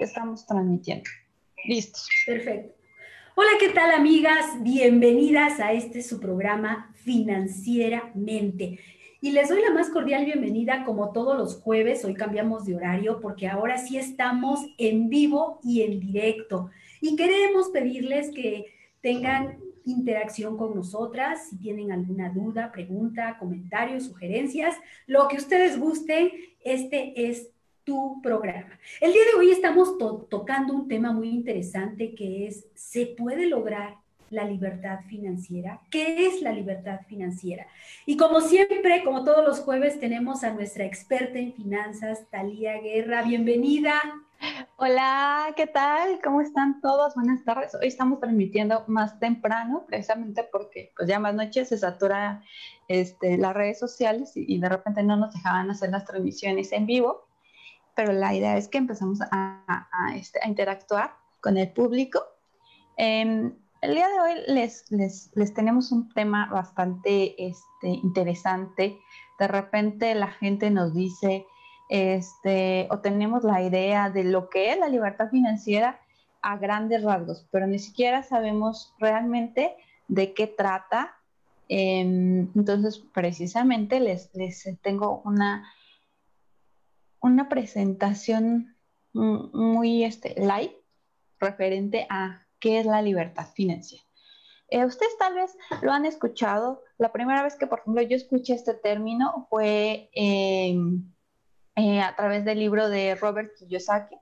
estamos transmitiendo. Listos. Perfecto. Hola, ¿qué tal amigas? Bienvenidas a este su programa Financieramente. Y les doy la más cordial bienvenida como todos los jueves. Hoy cambiamos de horario porque ahora sí estamos en vivo y en directo. Y queremos pedirles que tengan interacción con nosotras, si tienen alguna duda, pregunta, comentario, sugerencias, lo que ustedes gusten, este es tu programa. El día de hoy estamos tocando un tema muy interesante que es, ¿se puede lograr la libertad financiera? ¿Qué es la libertad financiera? Y como siempre, como todos los jueves, tenemos a nuestra experta en finanzas, Talía Guerra. Bienvenida. Hola, ¿qué tal? ¿Cómo están todos? Buenas tardes. Hoy estamos transmitiendo más temprano, precisamente porque pues ya más noche se satura este, las redes sociales y, y de repente no nos dejaban hacer las transmisiones en vivo pero la idea es que empezamos a, este, interactuar con el público. Em, el día de hoy les, les, tenemos un tema bastante este, interesante. De repente la gente nos dice, este, o tenemos la idea de lo que es la libertad financiera a grandes rasgos, pero ni siquiera sabemos realmente de qué trata. Em, entonces, precisamente les, les tengo una una presentación muy este, light referente a qué es la libertad financiera. Eh, ustedes tal vez lo han escuchado. La primera vez que, por ejemplo, yo escuché este término fue em, eh, a través del libro de Robert Kiyosaki,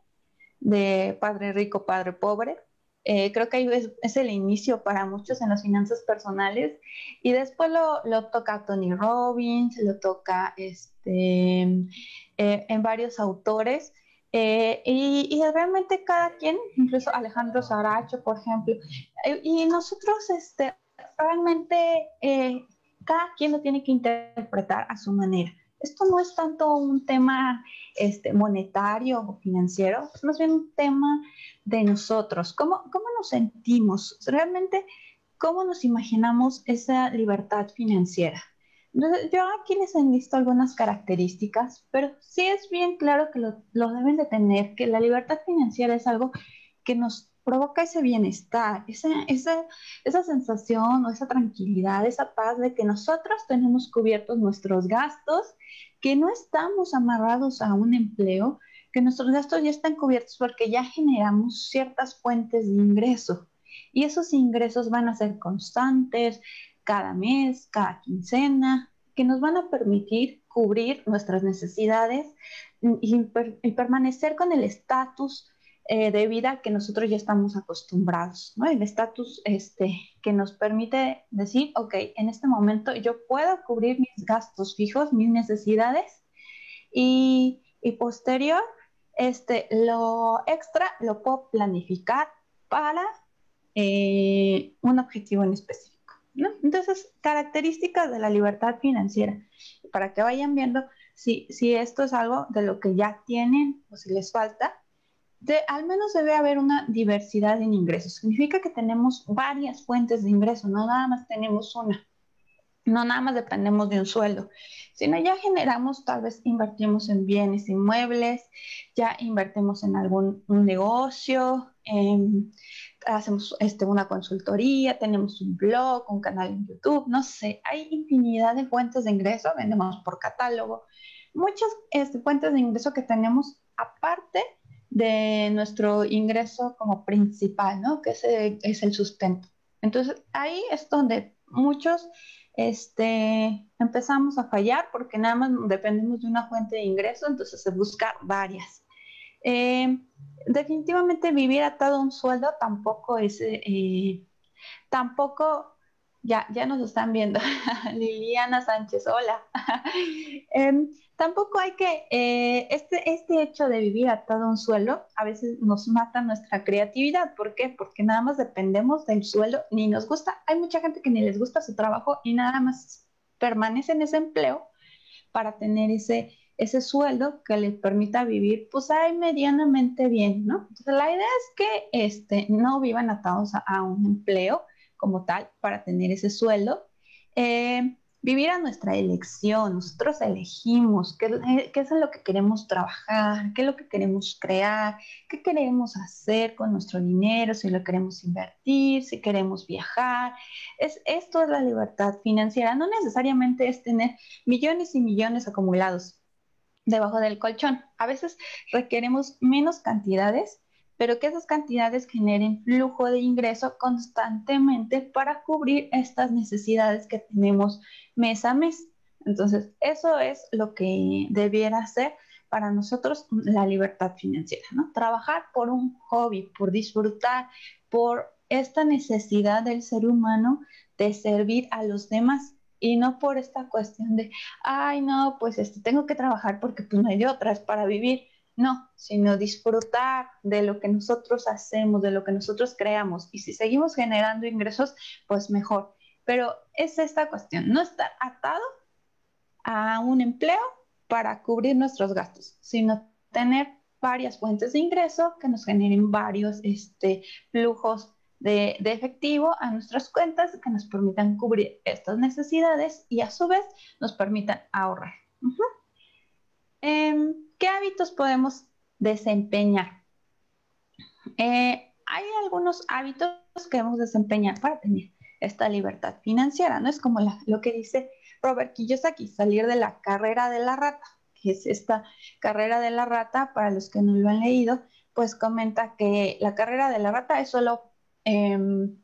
de Padre Rico, Padre Pobre. Eh, creo que ahí es, el inicio para muchos en las finanzas personales. Y después lo, lo toca Tony Robbins, lo toca este, eh, en varios autores. Eh, y, realmente cada quien, incluso Alejandro Saracho, por ejemplo, eh, y nosotros este, realmente cada quien lo tiene que interpretar a su manera. Esto no es tanto un tema este, monetario o financiero, es más bien un tema de nosotros, cómo, cómo nos sentimos, realmente cómo nos imaginamos esa libertad financiera. Yo aquí les he visto algunas características, pero sí es bien claro que lo, deben de tener, que la libertad financiera es algo que nos provoca ese bienestar, esa, esa, esa sensación o esa tranquilidad, esa paz de que nosotros tenemos cubiertos nuestros gastos, que no estamos amarrados a un empleo, que nuestros gastos ya están cubiertos porque ya generamos ciertas fuentes de ingreso. Y esos ingresos van a ser constantes, cada mes, cada quincena, que nos van a permitir cubrir nuestras necesidades y, permanecer con el estatus eh, de vida que nosotros ya estamos acostumbrados, ¿no? El estatus este, que nos permite decir, ok, en este momento yo puedo cubrir mis gastos fijos, mis necesidades y, y posterior, este, lo extra lo puedo planificar para eh, un objetivo en específico. Entonces, características de la libertad financiera, para que vayan viendo si, si esto es algo de lo que ya tienen o si les falta, de, al menos debe haber una diversidad en ingresos. Significa que tenemos varias fuentes de ingreso, no nada más tenemos una. No nada más dependemos de un sueldo, sino ya generamos, tal vez invertimos en bienes inmuebles, ya invertimos en algún negocio, en, hacemos este, una consultoría, tenemos un blog, un canal en YouTube, no sé, hay infinidad de fuentes de ingreso, vendemos por catálogo, muchas este, fuentes de ingreso que tenemos aparte de nuestro ingreso como principal, ¿no? Que es, es el sustento. Entonces, ahí es donde muchos este, empezamos a fallar porque nada más dependemos de una fuente de ingreso, entonces se busca varias. Eh, definitivamente vivir atado a un sueldo tampoco es, eh, tampoco, ya, ya nos están viendo, Liliana Sánchez, hola. Em, tampoco hay que, eh, este, este hecho de vivir atado a un sueldo a veces nos mata nuestra creatividad. ¿Por qué? Porque nada más dependemos del sueldo, ni nos gusta. Hay mucha gente que ni les gusta su trabajo y nada más permanece en ese empleo para tener ese ese sueldo que les permita vivir, pues ahí medianamente bien, ¿no? Entonces, la idea es que este, no vivan atados a, un empleo como tal para tener ese sueldo. Eh, vivir a nuestra elección. Nosotros elegimos qué, qué, es lo que queremos trabajar, qué es lo que queremos crear, qué queremos hacer con nuestro dinero, si lo queremos invertir, si queremos viajar. Es, esto es la libertad financiera. No necesariamente es tener millones y millones acumulados debajo del colchón. A veces requeremos menos cantidades pero que esas cantidades generen flujo de ingreso constantemente para cubrir estas necesidades que tenemos mes a mes. Entonces, eso es lo que debiera ser para nosotros la libertad financiera, ¿no? Trabajar por un hobby, por disfrutar, por esta necesidad del ser humano de servir a los demás y no por esta cuestión de, ay, no, pues este, tengo que trabajar porque pues no hay de otra, es para vivir no, sino disfrutar de lo que nosotros hacemos, de lo que nosotros creamos. Y si seguimos generando ingresos, pues mejor. Pero es esta cuestión, no estar atado a un empleo para cubrir nuestros gastos, sino tener varias fuentes de ingreso que nos generen varios este, flujos de, efectivo a nuestras cuentas que nos permitan cubrir estas necesidades y a su vez nos permitan ahorrar. ¿Qué hábitos podemos desempeñar? Eh, hay algunos hábitos que debemos desempeñar para tener esta libertad financiera, ¿no? Es como lo que dice Robert Kiyosaki, salir de la carrera de la rata, que es esta carrera de la rata, para los que no lo han leído, pues comenta que la carrera de la rata es solo em,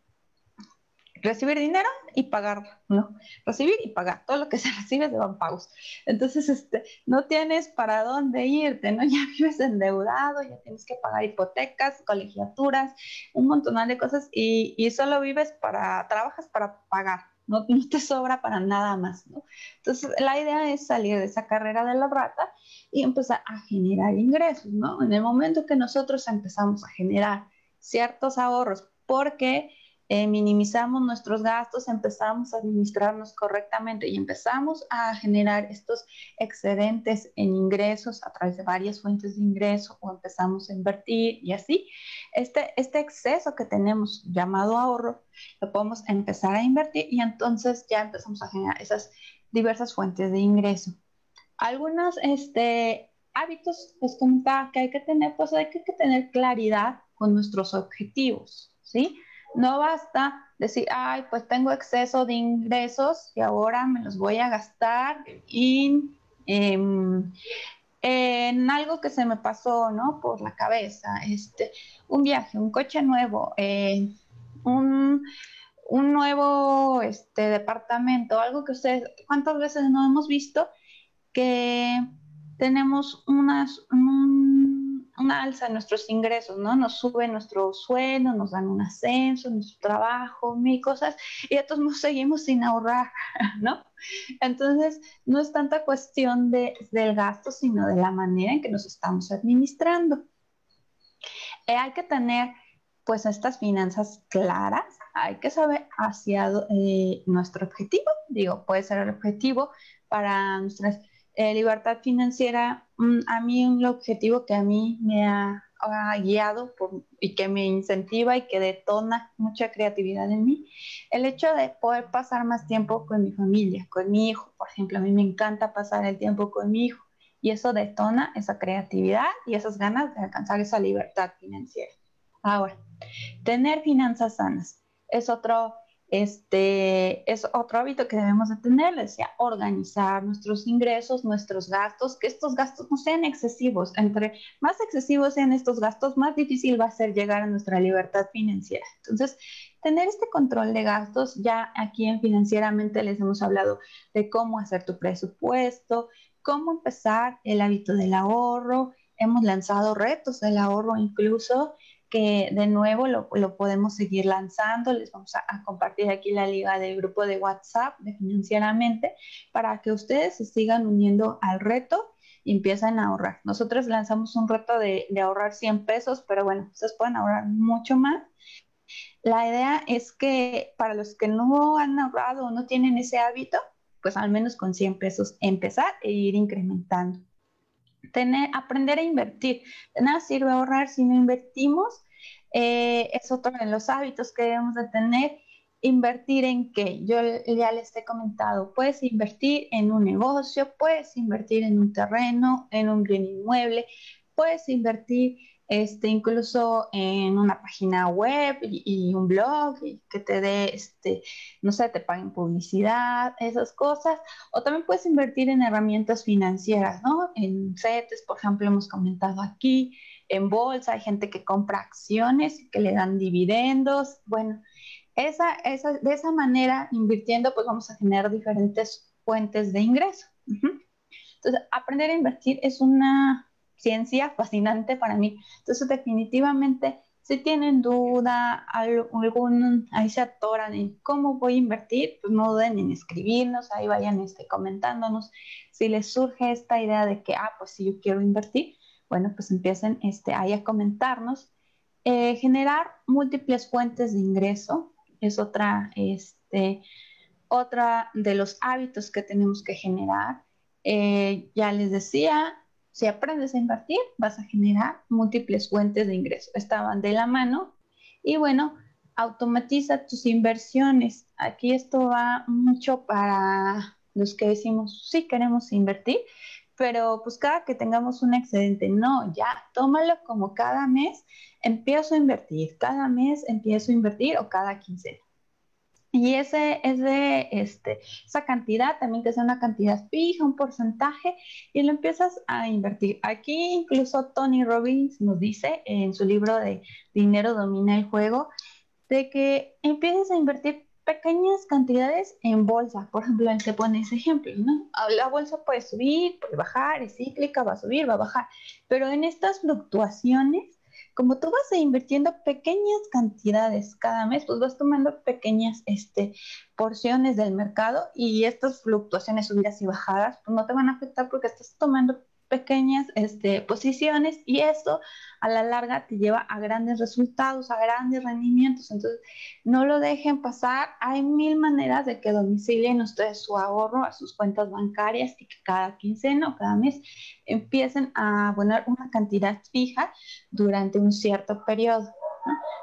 recibir dinero y pagar, ¿no? Recibir y pagar, todo lo que se recibe se van pagos. Entonces, este, no tienes para dónde irte, ¿no? Ya vives endeudado, ya tienes que pagar hipotecas, colegiaturas, un montón de cosas y, y solo vives para, trabajas para pagar, no, no, te sobra para nada más, ¿no? Entonces, la idea es salir de esa carrera de la rata y empezar a generar ingresos, ¿no? En el momento que nosotros empezamos a generar ciertos ahorros, porque eh, minimizamos nuestros gastos, empezamos a administrarnos correctamente y empezamos a generar estos excedentes en ingresos a través de varias fuentes de ingreso o empezamos a invertir y así, este, este exceso que tenemos llamado ahorro, lo podemos empezar a invertir y entonces ya empezamos a generar esas diversas fuentes de ingreso. Algunos este, hábitos, les comentaba que hay que tener, pues hay que tener claridad con nuestros objetivos, ¿sí? No basta decir, ay, pues tengo exceso de ingresos y ahora me los voy a gastar em, en algo que se me pasó, ¿no? Por la cabeza, este, un viaje, un coche nuevo, eh, un, nuevo este, departamento, algo que ustedes, ¿cuántas veces no hemos visto que tenemos unas, una alza en nuestros ingresos, ¿no? Nos sube nuestro sueldo, nos dan un ascenso, nuestro trabajo, mil cosas, y entonces nos seguimos sin ahorrar, ¿no? Entonces, no es tanta cuestión de, del gasto, sino de la manera en que nos estamos administrando. Eh, hay que tener, pues, estas finanzas claras, hay que saber hacia eh, nuestro objetivo, digo, puede ser el objetivo para nuestras eh, libertad financiera, mm, a mí un objetivo que a mí me ha, guiado y que me incentiva y que detona mucha creatividad en mí, el hecho de poder pasar más tiempo con mi familia, con mi hijo, por ejemplo, a mí me encanta pasar el tiempo con mi hijo y eso detona esa creatividad y esas ganas de alcanzar esa libertad financiera. Ahora, tener finanzas sanas es otro este es otro hábito que debemos de tener, organizar nuestros ingresos, nuestros gastos, que estos gastos no sean excesivos. Entre más excesivos sean estos gastos, más difícil va a ser llegar a nuestra libertad financiera. Entonces, tener este control de gastos, ya aquí en financieramente les hemos hablado de cómo hacer tu presupuesto, cómo empezar el hábito del ahorro, hemos lanzado retos del ahorro incluso que de nuevo lo, podemos seguir lanzando. Les vamos a, compartir aquí la liga del grupo de WhatsApp de Financieramente para que ustedes se sigan uniendo al reto y empiecen a ahorrar. Nosotros lanzamos un reto de, de ahorrar 100 pesos, pero bueno, ustedes pueden ahorrar mucho más. La idea es que para los que no han ahorrado o no tienen ese hábito, pues al menos con 100 pesos empezar e ir incrementando tener, aprender a invertir. De nada sirve ahorrar si no invertimos. Eh, es otro de los hábitos que debemos de tener. invertir en qué? Yo ya les he comentado, puedes invertir en un negocio, puedes invertir en un terreno, en un bien inmueble, puedes invertir este, incluso en una página web y, un blog que te dé, este, no sé, te paguen publicidad, esas cosas. O también puedes invertir en herramientas financieras, ¿no? En CETES, por ejemplo, hemos comentado aquí, en bolsa, hay gente que compra acciones que le dan dividendos. Bueno, esa, esa, de esa manera, invirtiendo, pues vamos a generar diferentes fuentes de ingreso. Entonces, aprender a invertir es una ciencia fascinante para mí. Entonces, definitivamente, si tienen duda, algún, ahí se atoran en cómo voy a invertir, pues no duden en escribirnos, ahí vayan este, comentándonos. Si les surge esta idea de que, ah, pues si yo quiero invertir, bueno, pues empiecen este, ahí a comentarnos. Eh, generar múltiples fuentes de ingreso es otra, este, otra de los hábitos que tenemos que generar. Eh, ya les decía, si aprendes a invertir, vas a generar múltiples fuentes de ingreso. Estaban de la mano y bueno, automatiza tus inversiones. Aquí esto va mucho para los que decimos, sí queremos invertir, pero pues cada que tengamos un excedente, no, ya tómalo como cada mes empiezo a invertir, cada mes empiezo a invertir o cada quincena. Y ese, de este, esa cantidad también que sea una cantidad fija, un porcentaje, y lo empiezas a invertir. Aquí incluso Tony Robbins nos dice en su libro de Dinero domina el juego, de que empieces a invertir pequeñas cantidades en bolsa. Por ejemplo, él te pone ese ejemplo, ¿no? La bolsa puede subir, puede bajar, es cíclica, va a subir, va a bajar. Pero en estas fluctuaciones, como tú vas invirtiendo pequeñas cantidades cada mes, pues vas tomando pequeñas este, porciones del mercado y estas fluctuaciones, subidas y bajadas, pues no te van a afectar porque estás tomando pequeñas este, posiciones y eso a la larga te lleva a grandes resultados, a grandes rendimientos. Entonces, no lo dejen pasar. Hay mil maneras de que domicilien ustedes su ahorro a sus cuentas bancarias y que cada quincena o cada mes empiecen a abonar una cantidad fija durante un cierto periodo.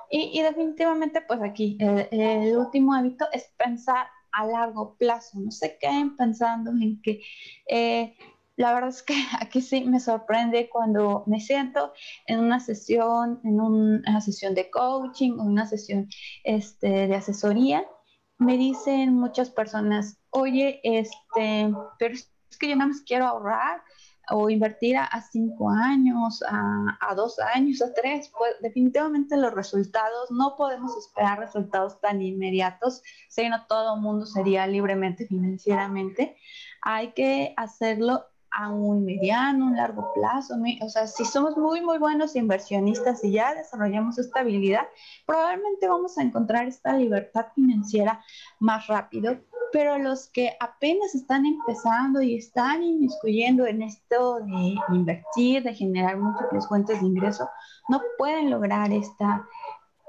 Y, definitivamente, pues aquí el, último hábito es pensar a largo plazo. No se queden pensando en que eh, la verdad es que aquí sí me sorprende cuando me siento en una sesión, en una sesión de coaching o una sesión este, de asesoría. Me dicen muchas personas, oye, este, pero es que yo nada más quiero ahorrar o invertir a, cinco años, a, a, dos años, a tres, pues definitivamente los resultados, no podemos esperar resultados tan inmediatos, si no todo el mundo sería libremente financieramente. Hay que hacerlo a un mediano, un largo plazo. O sea, si somos muy, muy buenos inversionistas y ya desarrollamos esta habilidad, probablemente vamos a encontrar esta libertad financiera más rápido. Pero los que apenas están empezando y están inmiscuyendo en esto de invertir, de generar múltiples fuentes de ingreso, no pueden lograr esta,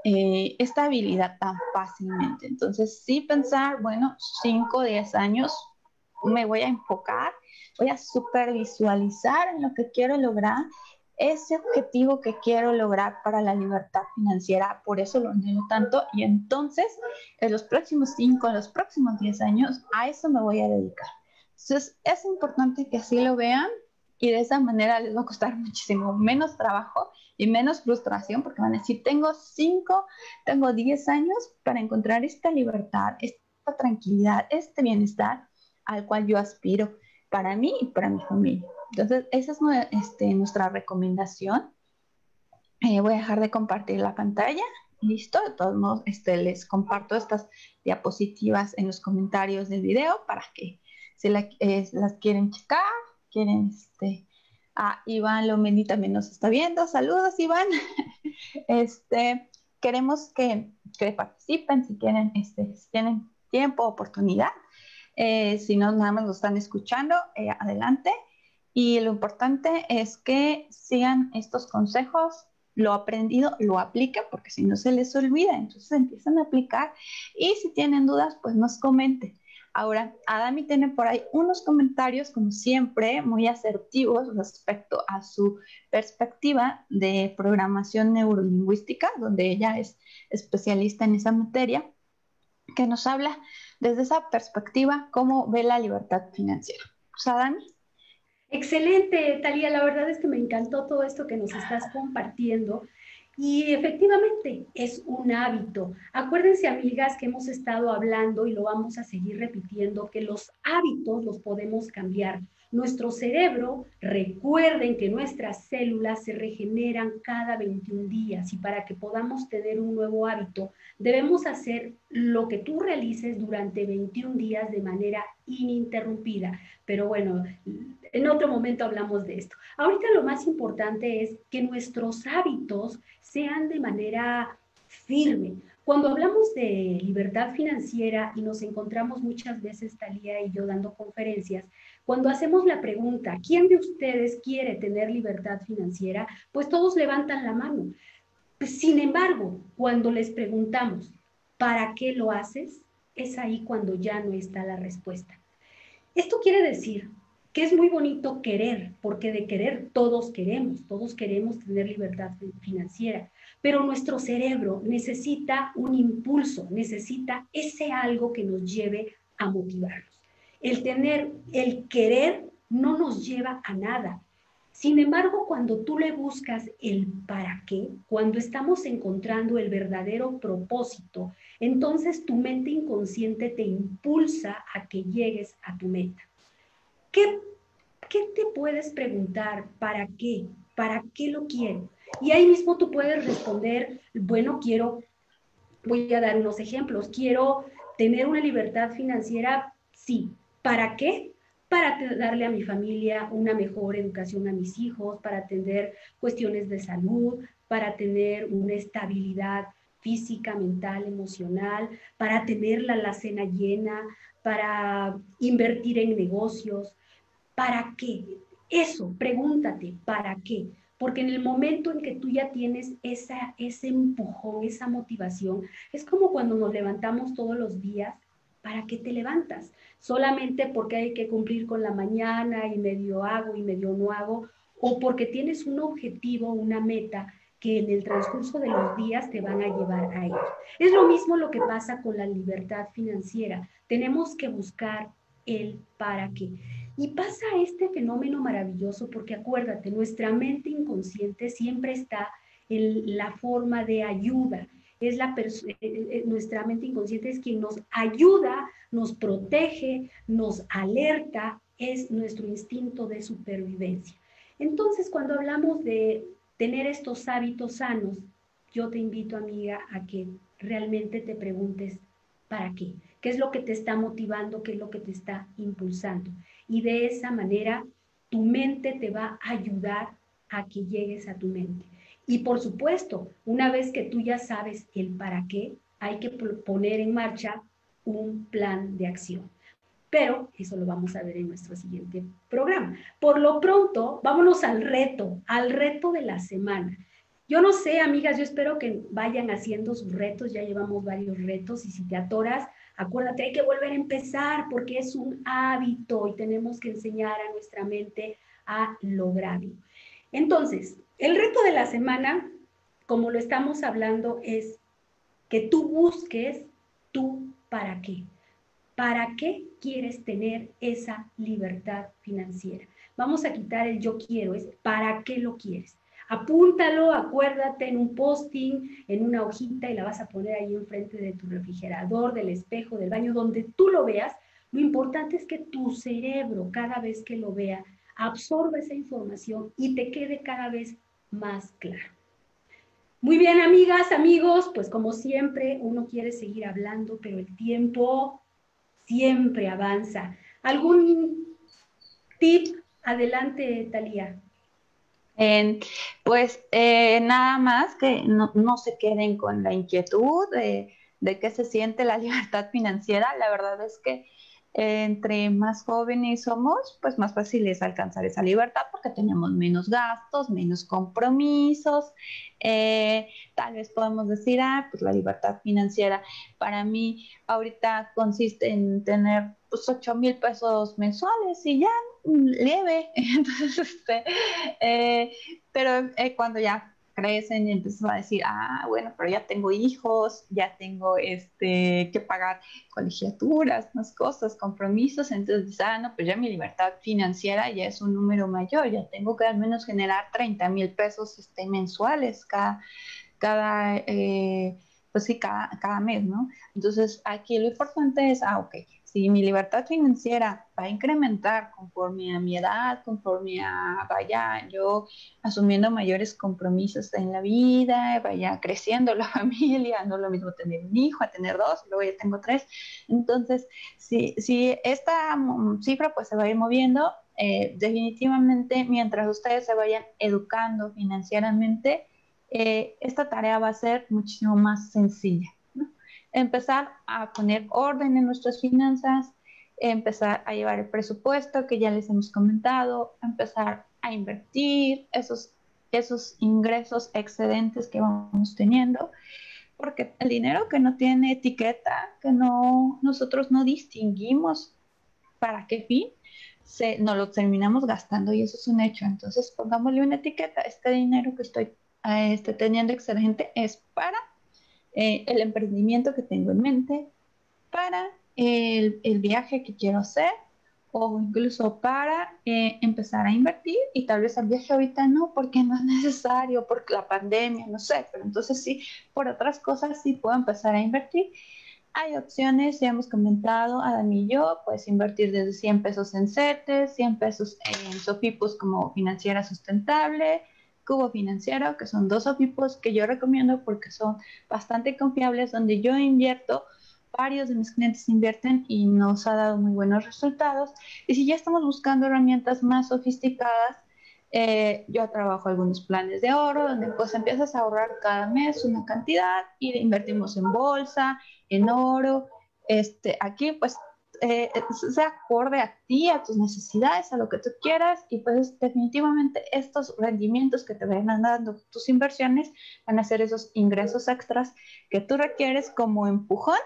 eh, habilidad tan fácilmente. Entonces, sí pensar, bueno, 5 o 10 años me voy a enfocar voy a supervisualizar en lo que quiero lograr, ese objetivo que quiero lograr para la libertad financiera, por eso lo anhelo tanto. Y entonces en los próximos 5, en los próximos 10 años, a eso me voy a dedicar. Entonces es importante que así lo vean y de esa manera les va a costar muchísimo menos trabajo y menos frustración porque van a decir, tengo 5, tengo 10 años para encontrar esta libertad, esta tranquilidad, este bienestar al cual yo aspiro para mí y para mi familia. Entonces, esa es este, nuestra recomendación. Eh, voy a dejar de compartir la pantalla. Listo, de todos modos, este, les comparto estas diapositivas en los comentarios del video para que si eh, las quieren checar, quieren, este, ah, Iván Lomeni también nos está viendo. Saludos, Iván. este, queremos que, que participen si quieren, este, si tienen tiempo, oportunidad. Eh, si no, nada más lo están escuchando, eh, adelante. Y lo importante es que sigan estos consejos, lo aprendido, lo apliquen, porque si no se les olvida, entonces empiezan a aplicar. Y si tienen dudas, pues nos comenten. Ahora, Adami tiene por ahí unos comentarios, como siempre, muy asertivos respecto a su perspectiva de programación neurolingüística, donde ella es especialista en esa materia. Que nos habla desde esa perspectiva cómo ve la libertad financiera. Dani. Excelente, Talía. La verdad es que me encantó todo esto que nos estás compartiendo. Y efectivamente es un hábito. Acuérdense, amigas, que hemos estado hablando y lo vamos a seguir repitiendo, que los hábitos los podemos cambiar. Nuestro cerebro, recuerden que nuestras células se regeneran cada 21 días y para que podamos tener un nuevo hábito, debemos hacer lo que tú realices durante 21 días de manera ininterrumpida. Pero bueno, en otro momento hablamos de esto. Ahorita lo más importante es que nuestros hábitos sean de manera firme. Cuando hablamos de libertad financiera y nos encontramos muchas veces, Talía y yo, dando conferencias, cuando hacemos la pregunta, ¿quién de ustedes quiere tener libertad financiera? Pues todos levantan la mano. Sin embargo, cuando les preguntamos, ¿para qué lo haces? Es ahí cuando ya no está la respuesta. Esto quiere decir que es muy bonito querer, porque de querer todos queremos, todos queremos tener libertad financiera, pero nuestro cerebro necesita un impulso, necesita ese algo que nos lleve a motivarnos. El tener, el querer no nos lleva a nada. Sin embargo, cuando tú le buscas el para qué, cuando estamos encontrando el verdadero propósito, entonces tu mente inconsciente te impulsa a que llegues a tu meta. ¿Qué, qué te puedes preguntar? ¿Para qué? ¿Para qué lo quiero? Y ahí mismo tú puedes responder, bueno, quiero, voy a dar unos ejemplos, quiero tener una libertad financiera, sí, ¿Para qué? Para darle a mi familia una mejor educación a mis hijos, para atender cuestiones de salud, para tener una estabilidad física, mental, emocional, para tener la alacena llena, para invertir en negocios. ¿Para qué? Eso, pregúntate, ¿para qué? Porque en el momento en que tú ya tienes esa, ese empujón, esa motivación, es como cuando nos levantamos todos los días ¿para qué te levantas? Solamente porque hay que cumplir con la mañana y medio hago y medio no hago, o porque tienes un objetivo, una meta que en el transcurso de los días te van a llevar a ello. Es lo mismo lo que pasa con la libertad financiera. Tenemos que buscar el para qué. Y pasa este fenómeno maravilloso porque acuérdate, nuestra mente inconsciente siempre está en la forma de ayuda es la eh, eh, eh, nuestra mente inconsciente es quien nos ayuda, nos protege, nos alerta, es nuestro instinto de supervivencia. Entonces, cuando hablamos de tener estos hábitos sanos, yo te invito, amiga, a que realmente te preguntes, ¿para qué? ¿Qué es lo que te está motivando? ¿Qué es lo que te está impulsando? Y de esa manera, tu mente te va a ayudar a que llegues a tu mente. Y por supuesto, una vez que tú ya sabes el para qué, hay que poner en marcha un plan de acción. Pero eso lo vamos a ver en nuestro siguiente programa. Por lo pronto, vámonos al reto, al reto de la semana. Yo no sé, amigas, yo espero que vayan haciendo sus retos, ya llevamos varios retos y si te atoras, acuérdate, hay que volver a empezar porque es un hábito y tenemos que enseñar a nuestra mente a lograrlo. Entonces, el reto de la semana, como lo estamos hablando, es que tú busques tú para qué. ¿Para qué quieres tener esa libertad financiera? Vamos a quitar el yo quiero, es para qué lo quieres. Apúntalo, acuérdate en un posting, en una hojita y la vas a poner ahí enfrente de tu refrigerador, del espejo, del baño, donde tú lo veas. Lo importante es que tu cerebro, cada vez que lo vea, absorba esa información y te quede cada vez más claro. Muy bien, amigas, amigos, pues como siempre, uno quiere seguir hablando, pero el tiempo siempre avanza. ¿Algún tip? Adelante, Talía. Pues eh, nada más que no, se queden con la inquietud de, de qué se siente la libertad financiera. La verdad es que entre más jóvenes somos, pues más fácil es alcanzar esa libertad porque tenemos menos gastos, menos compromisos. Eh, tal vez podemos decir, ah, pues la libertad financiera para mí ahorita consiste en tener pues 8 mil pesos mensuales y ya leve. Entonces, este, eh, pero eh, cuando ya crecen y empiezas a decir, ah, bueno, pero ya tengo hijos, ya tengo este, que pagar colegiaturas, más cosas, compromisos, entonces ah, no, pues ya mi libertad financiera ya es un número mayor, ya tengo que al menos generar 30 mil pesos este, mensuales cada, cada eh, pues sí, cada, cada mes, ¿no? Entonces aquí lo importante es, ah, ok, si mi libertad financiera va a incrementar conforme a mi edad, conforme a vaya yo asumiendo mayores compromisos en la vida, vaya creciendo la familia, no es lo mismo tener un hijo a tener dos, luego ya tengo tres. Entonces, si, si esta mm, cifra pues se va a ir moviendo, eh, definitivamente mientras ustedes se vayan educando financieramente, eh, esta tarea va a ser muchísimo más sencilla empezar a poner orden en nuestras finanzas, empezar a llevar el presupuesto que ya les hemos comentado, empezar a invertir esos, esos ingresos excedentes que vamos teniendo, porque el dinero que no tiene etiqueta, que no, nosotros no distinguimos para qué fin, se, nos lo terminamos gastando y eso es un hecho. Entonces pongámosle una etiqueta, este dinero que estoy este, teniendo excedente es para eh, el emprendimiento que tengo en mente, para el, el viaje que quiero hacer o incluso para eh, empezar a invertir y tal vez el viaje ahorita no porque no es necesario, porque la pandemia, no sé, pero entonces sí, por otras cosas sí puedo empezar a invertir. Hay opciones, ya hemos comentado, Adam y yo, puedes invertir desde 100 pesos en CETES, 100 pesos en Sofipos como financiera sustentable, Cubo Financiero, que son dos OFIPOS que yo recomiendo porque son bastante confiables, donde yo invierto, varios de mis clientes invierten y nos ha dado muy buenos resultados. Y si ya estamos buscando herramientas más sofisticadas, eh, yo trabajo algunos planes de oro, donde pues empiezas a ahorrar cada mes una cantidad y invertimos en bolsa, en oro. Este, aquí pues eh, sea acorde a ti, a tus necesidades, a lo que tú quieras y pues definitivamente estos rendimientos que te vayan dando tus inversiones van a ser esos ingresos extras que tú requieres como empujón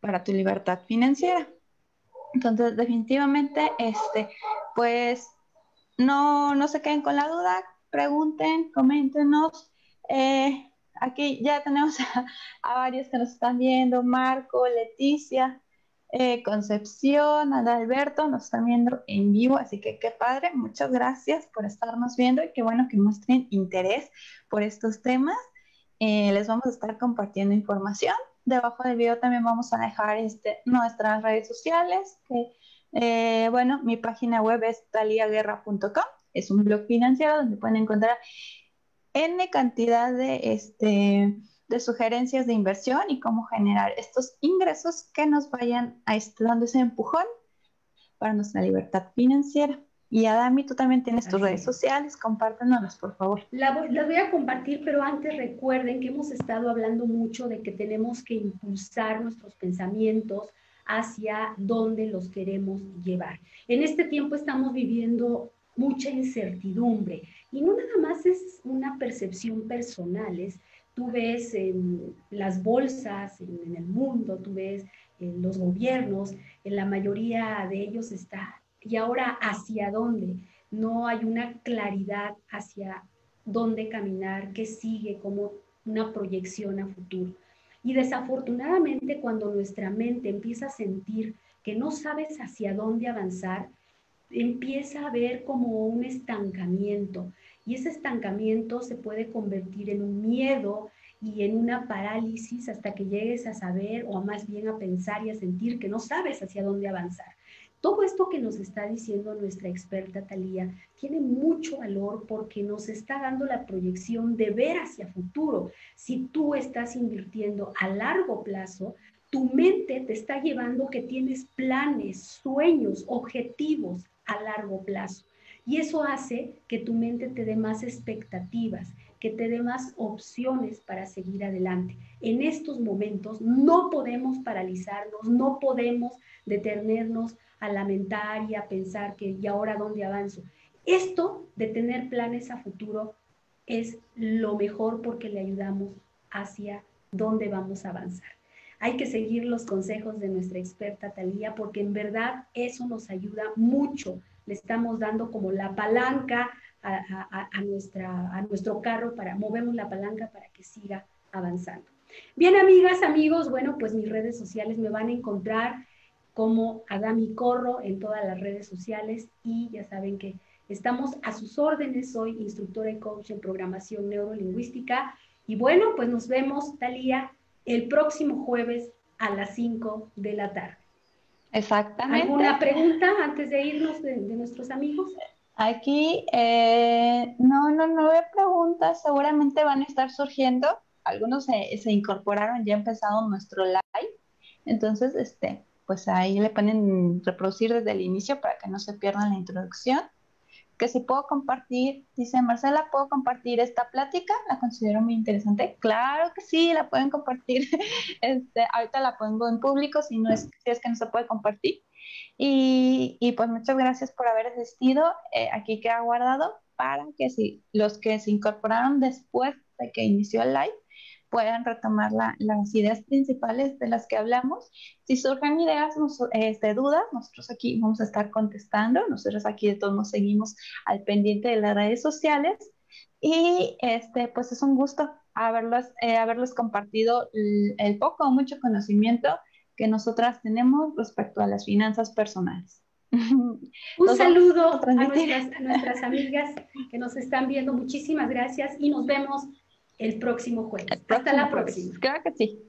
para tu libertad financiera. Entonces, definitivamente, este, pues no, no se queden con la duda, pregunten, coméntenos. Eh, aquí ya tenemos a, varios que nos están viendo, Marco, Leticia, eh, Concepción, Adalberto, nos están viendo en vivo, así que qué padre, muchas gracias por estarnos viendo y qué bueno que muestren interés por estos temas. Eh, les vamos a estar compartiendo información. Debajo del video también vamos a dejar este, nuestras redes sociales, eh, bueno, mi página web es taliaguerra.com, es un blog financiero donde pueden encontrar N cantidad de este, de sugerencias de inversión y cómo generar estos ingresos que nos vayan a dando ese empujón para nuestra libertad financiera. Y Adami, tú también tienes tus redes sociales, compártenos, por favor. las voy a compartir, pero antes recuerden que hemos estado hablando mucho de que tenemos que impulsar nuestros pensamientos hacia dónde los queremos llevar. En este tiempo estamos viviendo mucha incertidumbre y no nada más es una percepción personal, es tú ves en las bolsas, en, el mundo, tú ves en los gobiernos, en la mayoría de ellos está. Y ahora, ¿hacia dónde? No hay una claridad hacia dónde caminar, qué sigue, como una proyección a futuro. Y desafortunadamente cuando nuestra mente empieza a sentir que no sabes hacia dónde avanzar, empieza a ver como un estancamiento, y ese estancamiento se puede convertir en un miedo y en una parálisis hasta que llegues a saber o más bien a pensar y a sentir que no sabes hacia dónde avanzar. Todo esto que nos está diciendo nuestra experta Talía tiene mucho valor porque nos está dando la proyección de ver hacia futuro. Si tú estás invirtiendo a largo plazo, tu mente te está llevando que tienes planes, sueños, objetivos a largo plazo. Y eso hace que tu mente te dé más expectativas, que te dé más opciones para seguir adelante. En estos momentos no podemos paralizarnos, no podemos detenernos a lamentar y a pensar que y ahora dónde avanzo. Esto de tener planes a futuro es lo mejor porque le ayudamos hacia dónde vamos a avanzar. Hay que seguir los consejos de nuestra experta Talía porque en verdad eso nos ayuda mucho le estamos dando como la palanca a, nuestra, a nuestro carro, para movemos la palanca para que siga avanzando. Bien, amigas, amigos, bueno, pues mis redes sociales me van a encontrar como Adami Corro en todas las redes sociales y ya saben que estamos a sus órdenes. Soy instructora y coach en programación neurolingüística. Y bueno, pues nos vemos, Talía, el próximo jueves a las 5 de la tarde. Exactamente. ¿Alguna pregunta antes de irnos de, nuestros amigos? Aquí, eh, no, no, no hay preguntas, seguramente van a estar surgiendo. Algunos se, se incorporaron, ya ha empezado nuestro live. Entonces, este, pues ahí le ponen reproducir desde el inicio para que no se pierdan la introducción. Que si puedo compartir, dice Marcela, ¿puedo compartir esta plática? La considero muy interesante. Claro que sí, la pueden compartir. Este, ahorita la pongo en público si, no es, si es que no se puede compartir. Y, y pues muchas gracias por haber asistido. Eh, aquí queda guardado para que si los que se incorporaron después de que inició el live, puedan retomar las ideas principales de las que hablamos. Si surgen ideas, este, dudas, nosotros aquí vamos a estar contestando. Nosotros aquí de todos nos seguimos al pendiente de las redes sociales. Y este, pues es un gusto haberlos, eh, haberles compartido el, poco o mucho conocimiento que nosotras tenemos respecto a las finanzas personales. Un saludo a nuestras, a nuestras amigas que nos están viendo. Muchísimas gracias y nos vemos el próximo jueves. Hasta la próxima. Claro que sí.